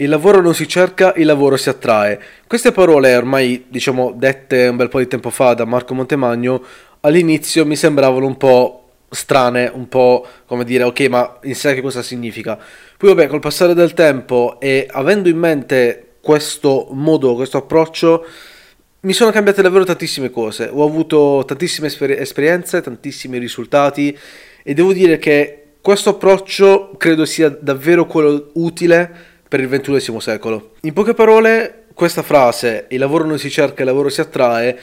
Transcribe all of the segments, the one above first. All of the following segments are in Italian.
Il lavoro non si cerca, il lavoro si attrae. Queste parole, ormai diciamo dette un bel po' di tempo fa da Marco Montemagno, all'inizio mi sembravano un po' strane, un po' come dire, ok, ma in sé che cosa significa? Poi vabbè, col passare del tempo e avendo in mente questo modo, questo approccio, mi sono cambiate davvero tantissime cose. Ho avuto tantissime esper- esperienze, tantissimi risultati e devo dire che questo approccio credo sia davvero quello utile per il XXI secolo. In poche parole, questa frase, il lavoro non si cerca, il lavoro si attrae,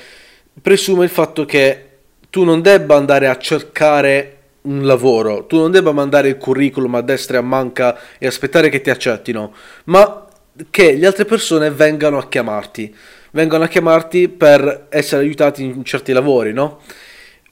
presume il fatto che tu non debba andare a cercare un lavoro, tu non debba mandare il curriculum a destra e a manca e aspettare che ti accettino, ma che le altre persone vengano a chiamarti, vengano a chiamarti per essere aiutati in certi lavori, no?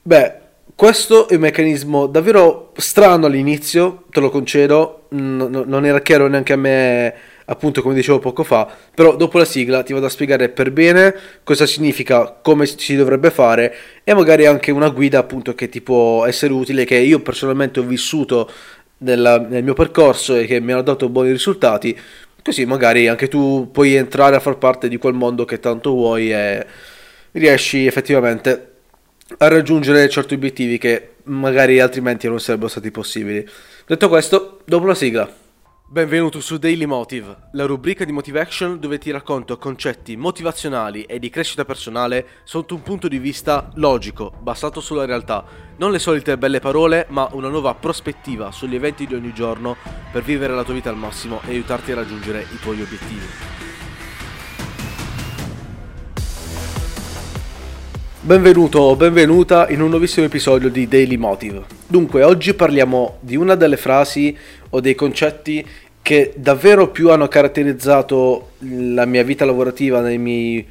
Beh, questo è un meccanismo davvero strano all'inizio, te lo concedo, n- non era chiaro neanche a me, appunto come dicevo poco fa, però dopo la sigla ti vado a spiegare per bene cosa significa, come si dovrebbe fare e magari anche una guida appunto che ti può essere utile, che io personalmente ho vissuto nella, nel mio percorso e che mi hanno dato buoni risultati, così magari anche tu puoi entrare a far parte di quel mondo che tanto vuoi e riesci effettivamente a raggiungere certi obiettivi che magari altrimenti non sarebbero stati possibili. Detto questo, dopo la sigla. Benvenuto su Daily Motive, la rubrica di Motive dove ti racconto concetti motivazionali e di crescita personale sotto un punto di vista logico, basato sulla realtà, non le solite belle parole, ma una nuova prospettiva sugli eventi di ogni giorno per vivere la tua vita al massimo e aiutarti a raggiungere i tuoi obiettivi. Benvenuto o benvenuta in un nuovissimo episodio di Daily Motive. Dunque, oggi parliamo di una delle frasi o dei concetti che davvero più hanno caratterizzato la mia vita lavorativa nei miei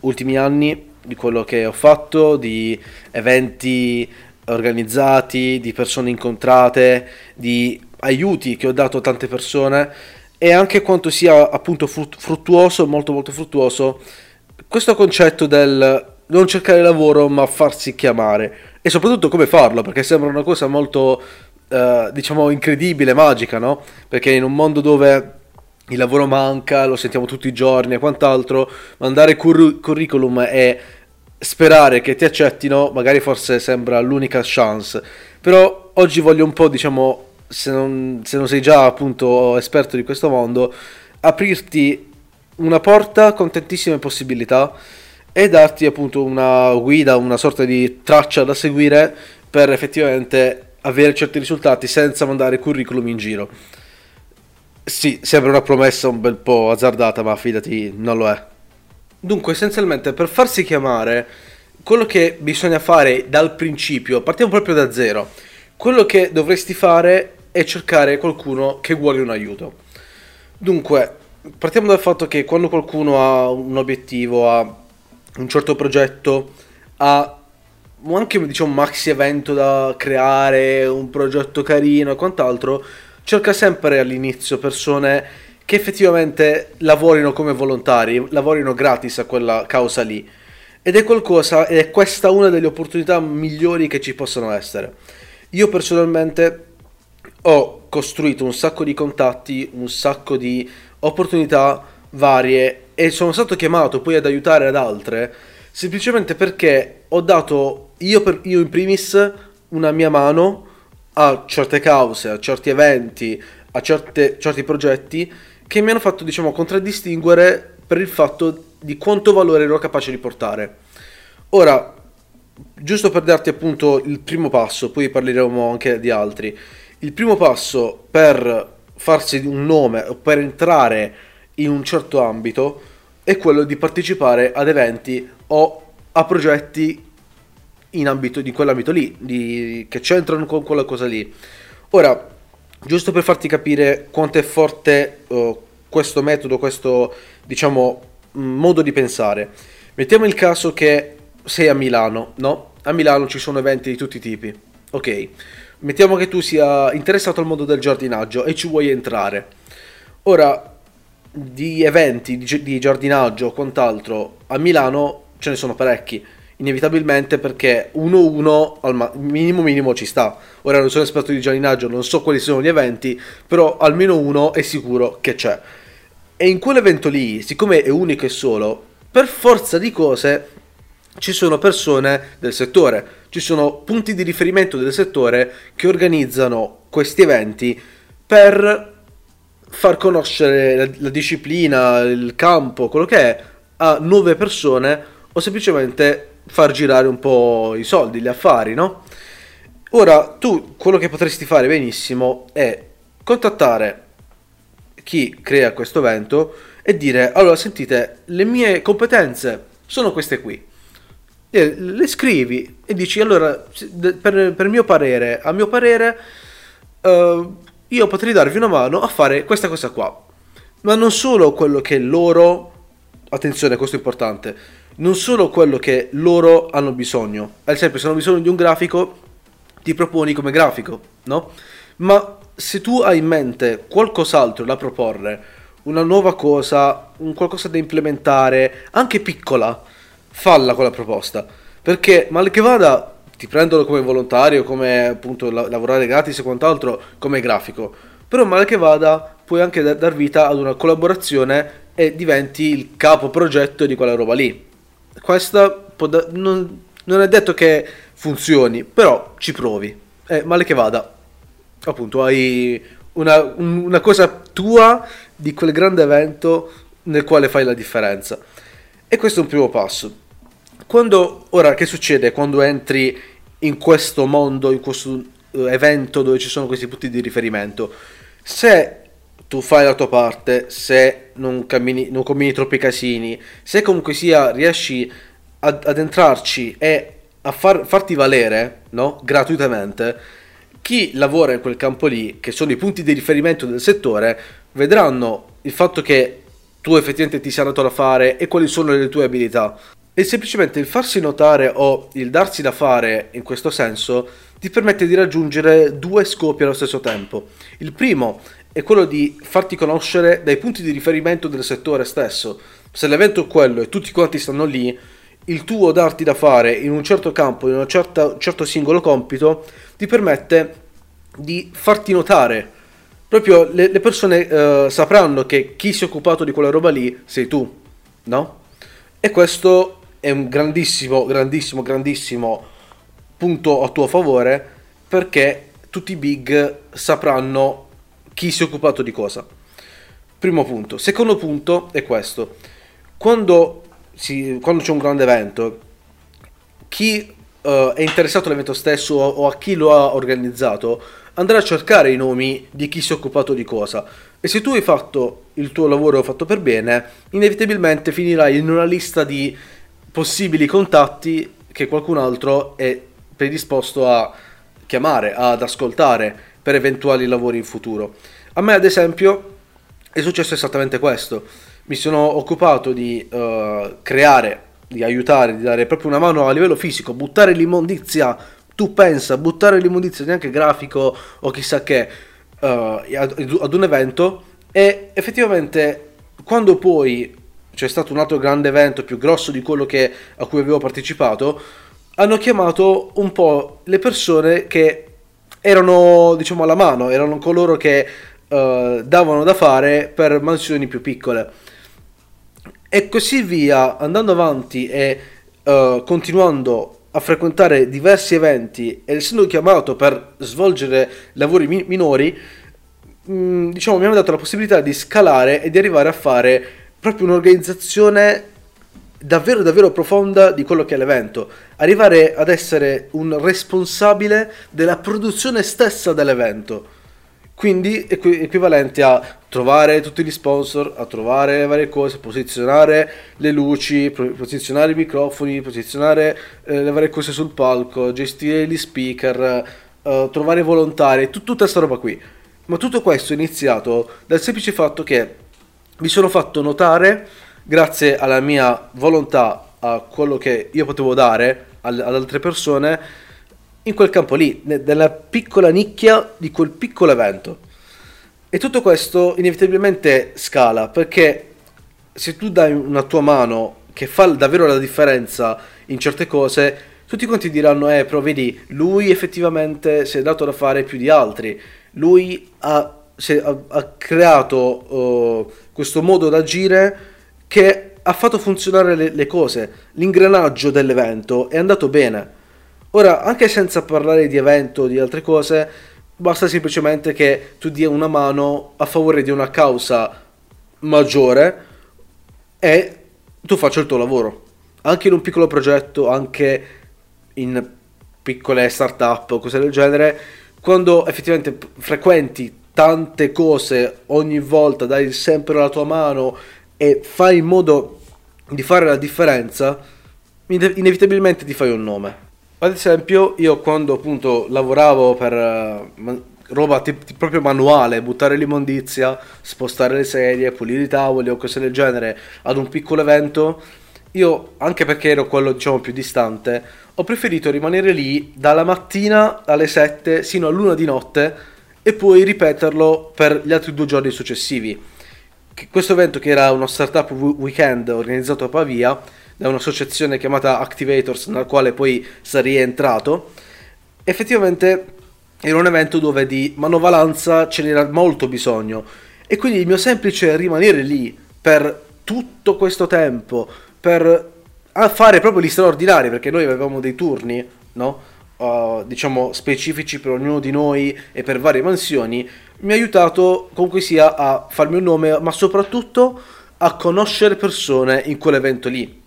ultimi anni, di quello che ho fatto, di eventi organizzati, di persone incontrate, di aiuti che ho dato a tante persone e anche quanto sia appunto fruttuoso, molto molto fruttuoso questo concetto del non cercare lavoro ma farsi chiamare e soprattutto come farlo perché sembra una cosa molto uh, diciamo incredibile, magica, no? Perché in un mondo dove il lavoro manca, lo sentiamo tutti i giorni e quant'altro, mandare cur- curriculum e sperare che ti accettino magari forse sembra l'unica chance. Però oggi voglio un po', diciamo, se non, se non sei già appunto esperto di questo mondo, aprirti una porta con tantissime possibilità e darti appunto una guida, una sorta di traccia da seguire per effettivamente avere certi risultati senza mandare curriculum in giro. Sì, sembra una promessa un bel po' azzardata, ma fidati, non lo è. Dunque, essenzialmente, per farsi chiamare, quello che bisogna fare dal principio, partiamo proprio da zero, quello che dovresti fare è cercare qualcuno che vuole un aiuto. Dunque, partiamo dal fatto che quando qualcuno ha un obiettivo, ha un certo progetto a anche diciamo, maxi evento da creare, un progetto carino e quant'altro, cerca sempre all'inizio persone che effettivamente lavorino come volontari, lavorino gratis a quella causa lì. Ed è qualcosa, ed è questa una delle opportunità migliori che ci possono essere. Io personalmente ho costruito un sacco di contatti, un sacco di opportunità varie e sono stato chiamato poi ad aiutare ad altre semplicemente perché ho dato io, per, io in primis una mia mano a certe cause, a certi eventi, a certe, certi progetti che mi hanno fatto diciamo contraddistinguere per il fatto di quanto valore ero capace di portare. Ora, giusto per darti appunto il primo passo, poi parleremo anche di altri. Il primo passo per farsi un nome o per entrare in un certo ambito è quello di partecipare ad eventi o a progetti in ambito di quell'ambito lì, di, che c'entrano con quella cosa lì. Ora, giusto per farti capire quanto è forte uh, questo metodo, questo diciamo modo di pensare. Mettiamo il caso che sei a Milano, no? A Milano ci sono eventi di tutti i tipi. Ok. Mettiamo che tu sia interessato al mondo del giardinaggio e ci vuoi entrare. Ora, di eventi di, di giardinaggio o quant'altro a Milano ce ne sono parecchi inevitabilmente perché 1-1 al minimo minimo ci sta. Ora non sono esperto di giardinaggio, non so quali sono gli eventi, però almeno uno è sicuro che c'è. E in quell'evento lì, siccome è unico e solo, per forza di cose ci sono persone del settore, ci sono punti di riferimento del settore che organizzano questi eventi per far conoscere la, la disciplina, il campo, quello che è, a nuove persone o semplicemente far girare un po' i soldi, gli affari, no? Ora, tu quello che potresti fare benissimo è contattare chi crea questo evento e dire, allora sentite, le mie competenze sono queste qui. E le scrivi e dici, allora, per, per mio parere, a mio parere, uh, io potrei darvi una mano a fare questa cosa qua. Ma non solo quello che loro, attenzione, questo è importante, non solo quello che loro hanno bisogno. Ad esempio, se hanno bisogno di un grafico, ti proponi come grafico, no? Ma se tu hai in mente qualcos'altro da proporre, una nuova cosa, un qualcosa da implementare, anche piccola, falla quella proposta. Perché mal che vada, ti prendono come volontario, come appunto lavorare gratis e quant'altro, come grafico. Però male che vada, puoi anche dar vita ad una collaborazione e diventi il capo progetto di quella roba lì. Questa da- non, non, è detto che funzioni, però ci provi. E male che vada, appunto, hai una, una cosa tua di quel grande evento nel quale fai la differenza. E questo è un primo passo. Quando, ora, che succede quando entri in questo mondo, in questo uh, evento dove ci sono questi punti di riferimento? Se tu fai la tua parte, se non, cammini, non combini troppi casini, se comunque sia riesci ad, ad entrarci e a far, farti valere, no? Gratuitamente, chi lavora in quel campo lì, che sono i punti di riferimento del settore, vedranno il fatto che tu effettivamente ti sia dato da fare e quali sono le tue abilità. E semplicemente il farsi notare o il darsi da fare in questo senso ti permette di raggiungere due scopi allo stesso tempo. Il primo è quello di farti conoscere dai punti di riferimento del settore stesso. Se l'evento è quello e tutti quanti stanno lì, il tuo darti da fare in un certo campo, in un certo, certo singolo compito, ti permette di farti notare. Proprio le, le persone uh, sapranno che chi si è occupato di quella roba lì sei tu, no? E questo è un grandissimo, grandissimo, grandissimo punto a tuo favore perché tutti i big sapranno chi si è occupato di cosa. Primo punto. Secondo punto è questo. Quando, si, quando c'è un grande evento, chi uh, è interessato all'evento stesso o a chi lo ha organizzato andrà a cercare i nomi di chi si è occupato di cosa. E se tu hai fatto il tuo lavoro fatto per bene, inevitabilmente finirai in una lista di possibili contatti che qualcun altro è predisposto a chiamare, ad ascoltare per eventuali lavori in futuro. A me ad esempio è successo esattamente questo. Mi sono occupato di uh, creare, di aiutare, di dare proprio una mano a livello fisico, buttare l'immondizia, tu pensa, buttare l'immondizia neanche grafico o chissà che uh, ad, ad un evento e effettivamente quando poi c'è stato un altro grande evento più grosso di quello che, a cui avevo partecipato, hanno chiamato un po' le persone che erano, diciamo, alla mano, erano coloro che uh, davano da fare per mansioni più piccole. E così via, andando avanti e uh, continuando a frequentare diversi eventi ed essendo chiamato per svolgere lavori mi- minori, mh, mm, diciamo, mi hanno dato la possibilità di scalare e di arrivare a fare proprio un'organizzazione davvero davvero profonda di quello che è l'evento, arrivare ad essere un responsabile della produzione stessa dell'evento. Quindi equi- equivalente a trovare tutti gli sponsor, a trovare le varie cose, posizionare le luci, posizionare i microfoni, posizionare eh, le varie cose sul palco, gestire gli speaker, eh, trovare volontari, tut- tutta questa roba qui. Ma tutto questo è iniziato dal semplice fatto che mi sono fatto notare grazie alla mia volontà, a quello che io potevo dare ad altre persone in quel campo lì, nella piccola nicchia di quel piccolo evento. E tutto questo inevitabilmente scala perché se tu dai una tua mano che fa davvero la differenza in certe cose, tutti quanti diranno, eh, però vedi, lui effettivamente si è dato da fare più di altri, lui ha ha, ha creato uh, questo modo d'agire che ha fatto funzionare le, le cose. L'ingranaggio dell'evento è andato bene. Ora, anche senza parlare di evento o di altre cose, basta semplicemente che tu dia una mano a favore di una causa maggiore e tu faccia il tuo lavoro. Anche in un piccolo progetto, anche in piccole start-up o cose del genere, quando effettivamente frequenti tante cose ogni volta, dai sempre la tua mano e fai in modo di fare la differenza, inevitabilmente ti fai un nome. Ad esempio, io quando appunto lavoravo per uh, roba t- proprio manuale, buttare l'immondizia, spostare le sedie, pulire i tavoli o cose del genere ad un piccolo evento, io, anche perché ero quello diciamo più distante, ho preferito rimanere lì dalla mattina alle 7 sino all'una di notte e poi ripeterlo per gli altri due giorni successivi. Questo evento che era uno startup weekend organizzato a Pavia da un'associazione chiamata Activators nella quale poi sarei rientrato, effettivamente era un evento dove di manovalanza ce n'era molto bisogno e quindi il mio semplice rimanere lì per tutto questo tempo, per fare proprio gli straordinari, perché noi avevamo dei turni, no? Uh, diciamo specifici per ognuno di noi e per varie mansioni, mi ha aiutato comunque sia a farmi un nome, ma soprattutto a conoscere persone in quell'evento lì.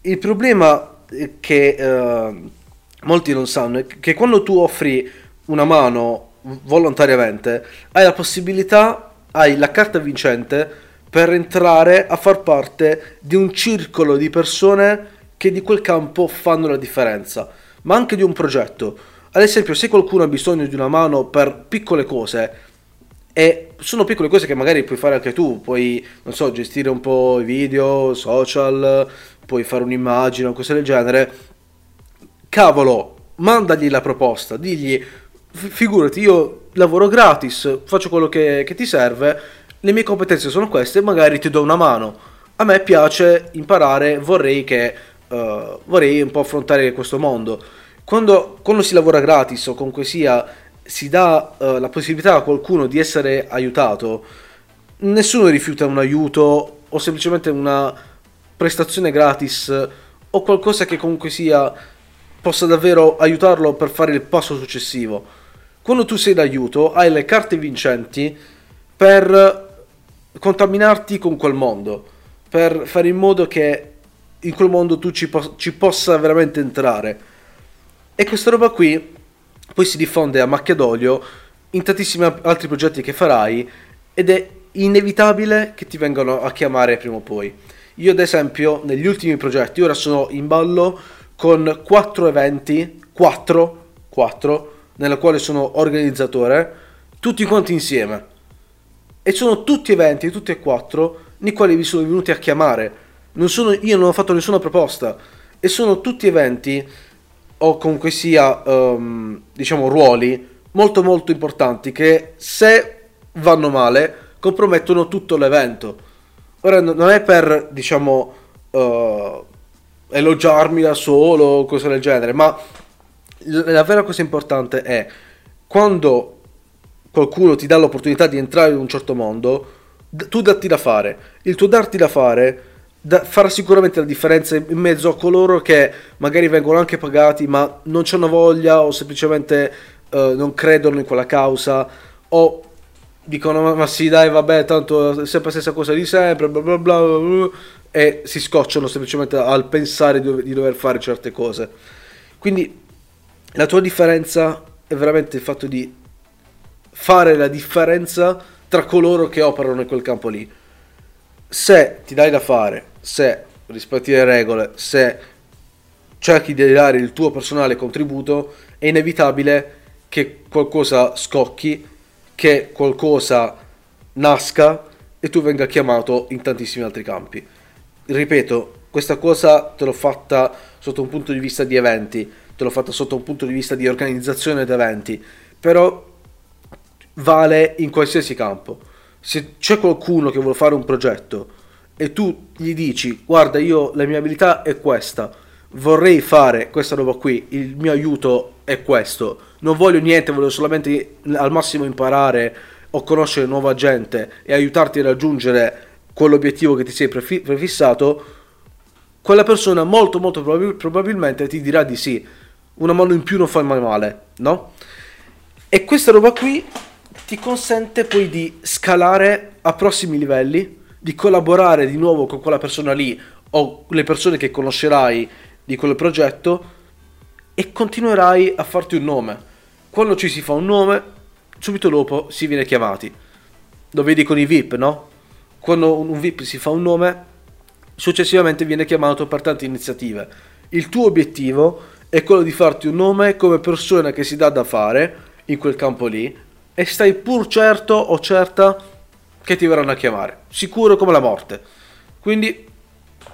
Il problema che uh, molti non sanno è che quando tu offri una mano volontariamente, hai la possibilità, hai la carta vincente per entrare a far parte di un circolo di persone che di quel campo fanno la differenza, ma anche di un progetto. Ad esempio, se qualcuno ha bisogno di una mano per piccole cose, e sono piccole cose che magari puoi fare anche tu, puoi, non so, gestire un po' i video, social, puoi fare un'immagine o cose del genere, cavolo, mandagli la proposta, digli, figurati, io lavoro gratis, faccio quello che, che ti serve, le mie competenze sono queste, magari ti do una mano. A me piace imparare, vorrei che uh, vorrei un po' affrontare questo mondo. Quando, quando, si lavora gratis o comunque sia si dà uh, la possibilità a qualcuno di essere aiutato, nessuno rifiuta un aiuto o semplicemente una prestazione gratis o qualcosa che comunque sia possa davvero aiutarlo per fare il passo successivo. Quando tu sei d'aiuto hai le carte vincenti per contaminarti con quel mondo, per fare in modo che in quel mondo tu ci, po- ci possa veramente entrare. E questa roba qui poi si diffonde a macchia d'olio in tantissimi altri progetti che farai ed è inevitabile che ti vengano a chiamare prima o poi. Io ad esempio negli ultimi progetti ora sono in ballo con quattro eventi, quattro, quattro, nella quale sono organizzatore, tutti quanti insieme. E sono tutti eventi, tutti e quattro, nei quali vi sono venuti a chiamare. Non sono, io non ho fatto nessuna proposta. E sono tutti eventi, o comunque sia, um, diciamo, ruoli molto molto importanti che se vanno male compromettono tutto l'evento. Ora non è per, diciamo, uh, elogiarmi da solo o cose del genere, ma la vera cosa importante è quando qualcuno ti dà l'opportunità di entrare in un certo mondo, tu datti da fare. Il tuo darti da fare farà sicuramente la differenza in mezzo a coloro che magari vengono anche pagati ma non hanno voglia o semplicemente uh, non credono in quella causa o dicono ma, sì dai vabbè tanto è sempre la stessa cosa di sempre bla bla bla, bla e si scocciano semplicemente al pensare di, di dover fare certe cose. Quindi la tua differenza è veramente il fatto di fare la differenza tra coloro che operano in quel campo lì. Se ti dai da fare, se rispetti le regole, se cerchi di dare il tuo personale contributo, è inevitabile che qualcosa scocchi, che qualcosa nasca e tu venga chiamato in tantissimi altri campi. Ripeto, questa cosa te l'ho fatta sotto un punto di vista di eventi, te l'ho fatta sotto un punto di vista di organizzazione di eventi, però vale in qualsiasi campo. Se c'è qualcuno che vuole fare un progetto e tu gli dici guarda io la mia abilità è questa, vorrei fare questa roba qui, il mio aiuto è questo, non voglio niente, voglio solamente al massimo imparare o conoscere nuova gente e aiutarti a raggiungere quell'obiettivo che ti sei prefi- prefissato, quella persona molto molto probabil- probabilmente ti dirà di sì. Una mano in più non fa mai male, no? E questa roba qui ti consente poi di scalare a prossimi livelli, di collaborare di nuovo con quella persona lì o le persone che conoscerai di quel progetto e continuerai a farti un nome. Quando ci si fa un nome, subito dopo si viene chiamati. Lo vedi con i VIP, no? Quando un VIP si fa un nome, successivamente viene chiamato per tante iniziative. Il tuo obiettivo è quello di farti un nome come persona che si dà da fare in quel campo lì e stai pur certo o certa che ti verranno a chiamare, sicuro come la morte. Quindi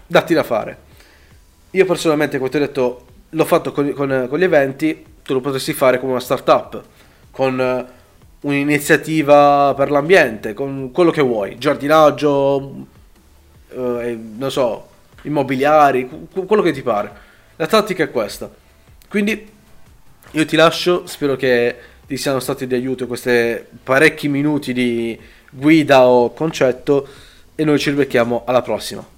datti da fare. Io personalmente, come ti ho detto, l'ho fatto con, con, con gli eventi, tu lo potresti fare come una startup, con eh, un'iniziativa per l'ambiente, con quello che vuoi, giardinaggio, eh, non so, immobiliari, quello che ti pare. La tattica è questa. Quindi io ti lascio, spero che ti siano stati di aiuto questi parecchi minuti di guida o concetto e noi ci ribecchiamo alla prossima.